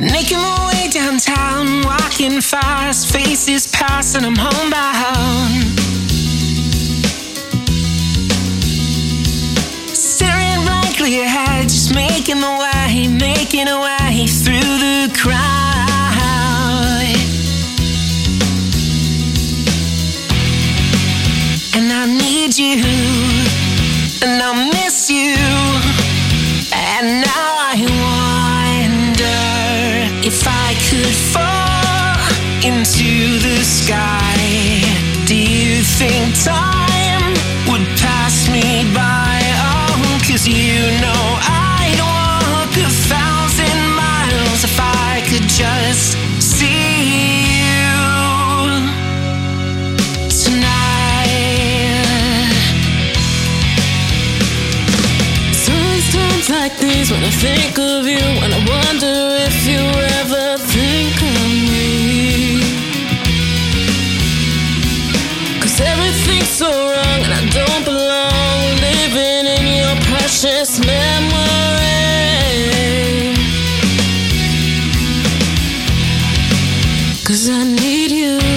Making my way downtown, walking fast, faces pass, and I'm homebound. Staring blankly ahead, just making my way, making a way through the crowd. And I need you, and I miss you, the sky. Do you think time would pass me by? Oh, cause you know I'd walk a thousand miles if I could just see you tonight. Sometimes times like these when I think of you, and I wonder if you ever think of wrong and I don't belong living in your precious memory. Cause I need you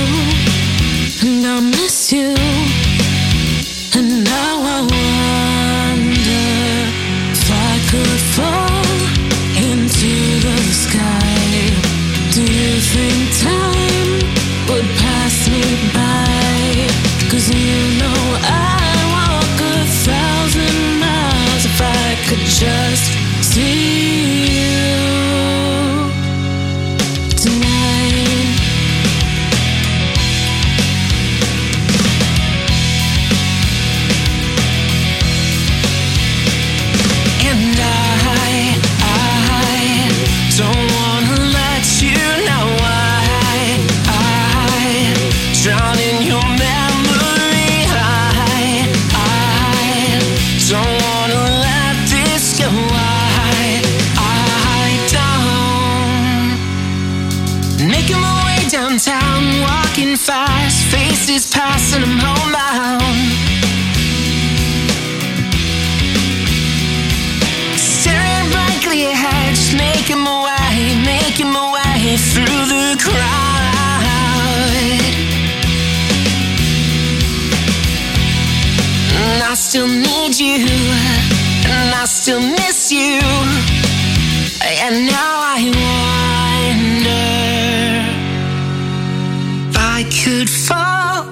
walking fast, faces passing and I'm homebound. Staring blankly ahead, just making my way, making my way through the crowd. And I still need you, and I still miss you. And now I wonder could fall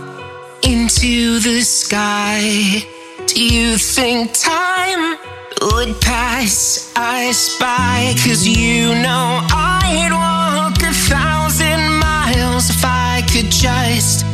into the sky. Do you think time would pass us by? Cause you know I'd walk a thousand miles if I could just